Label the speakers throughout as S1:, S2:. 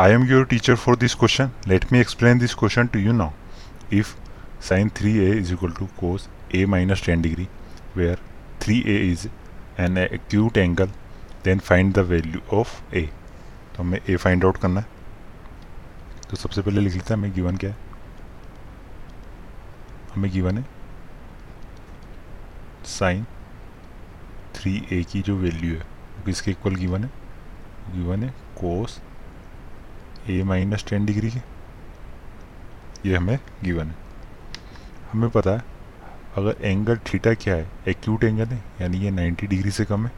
S1: I am your teacher for this question let me explain this question to you now if sine three A is equal to cos A minus ten degree where three A is an acute angle then find the value of A तो हमें ए find out करना है। तो सबसे पहले लिख लेते हैं, हमें गिवन क्या है? हमें गिवन है साइन थ्री ए की जो वैल्यू है किसके इक्वल गिवन है? गिवन है cos A minus ten degree के ये हमें गिवन है। हमें पता है, अगर एंगल थीटा क्या है एक्यूट एंगल है, यानी ये 90 डिग्री से कम है।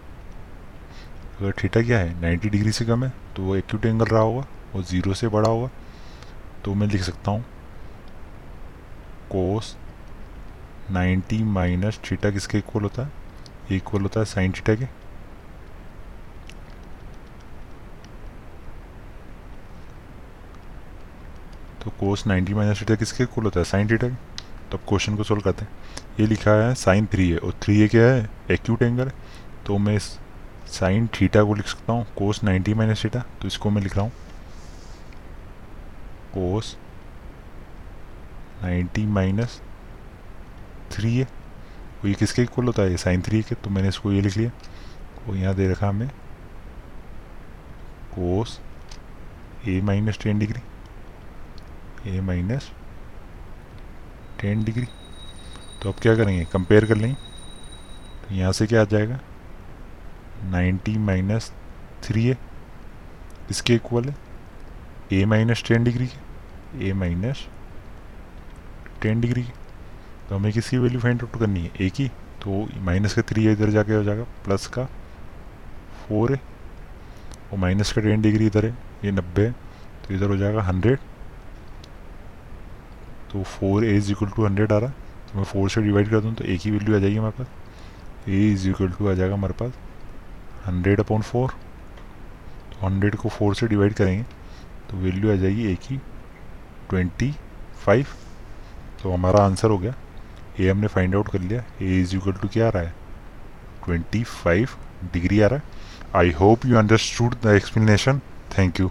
S1: अगर थीटा क्या है 90 डिग्री से कम है तो वो एक्यूट एंगल रहा होगा, वो ज़ीरो से बड़ा होगा। तो मैं लिख सकता हूँ कोस 90 माइनस थीटा किसके इक्वल होता है? इक्वल होता है साइन थीटा के। तो कोस 90 माइनस थीटा किसके इक्वल होता है? साइन थीटा तो अब क्वेश्चन को सोल्व करते हैं। ये लिखा है साइन थ्री है। और थ्री ए क्या है? एक्यूट एंगल तो मैं इस साइन थीटा को लिख सकता हूँ। कोस 90 माइनस थीटा तो इसको मैं लिख रहा हूँ। कोस 90 माइनस थ्री है। वो ये किसके इक्वल होता है? साइन थ्री के। तो मैंने इसको ये लिख लिया। और यहाँ दे रखा हमें। Cos A minus ten degree A minus ten degree तो अब क्या करेंगे? कंपेयर कर लेंगे तो यहाँ से क्या आ जाएगा? 90 माइनस थ्री है इसके इक्वल है। ए माइनस टेन डिग्री के। ए माइनस टेन डिग्री के। तो हमें किसी वैल्यू फाइंड आउट करनी है? ए की। तो माइनस का थ्री है इधर जाके हो जाएगा। प्लस का फोर है और माइनस का टेन डिग्री इधर है। ये नब्बे तो इधर हो जाएगा हंड्रेड तो four A is equal to hundred आ रहा है। तो मैं फोर से डिवाइड कर दूँ तो ए की वैल्यू आ जाएगी हमारे पास। ए इज़ इक्वल टू आ जाएगा हमारे पास हंड्रेड अपॉन फोर तो हंड्रेड को फोर से डिवाइड करेंगे तो वैल्यू आ जाएगी ए की ट्वेंटी फाइव तो हमारा आंसर हो गया। ए हमने फाइंड आउट कर लिया। ए इज़ इक्वल टू क्या आ रहा है? ट्वेंटी फाइव डिग्री आ रहा है। I hope you understood the explanation thank you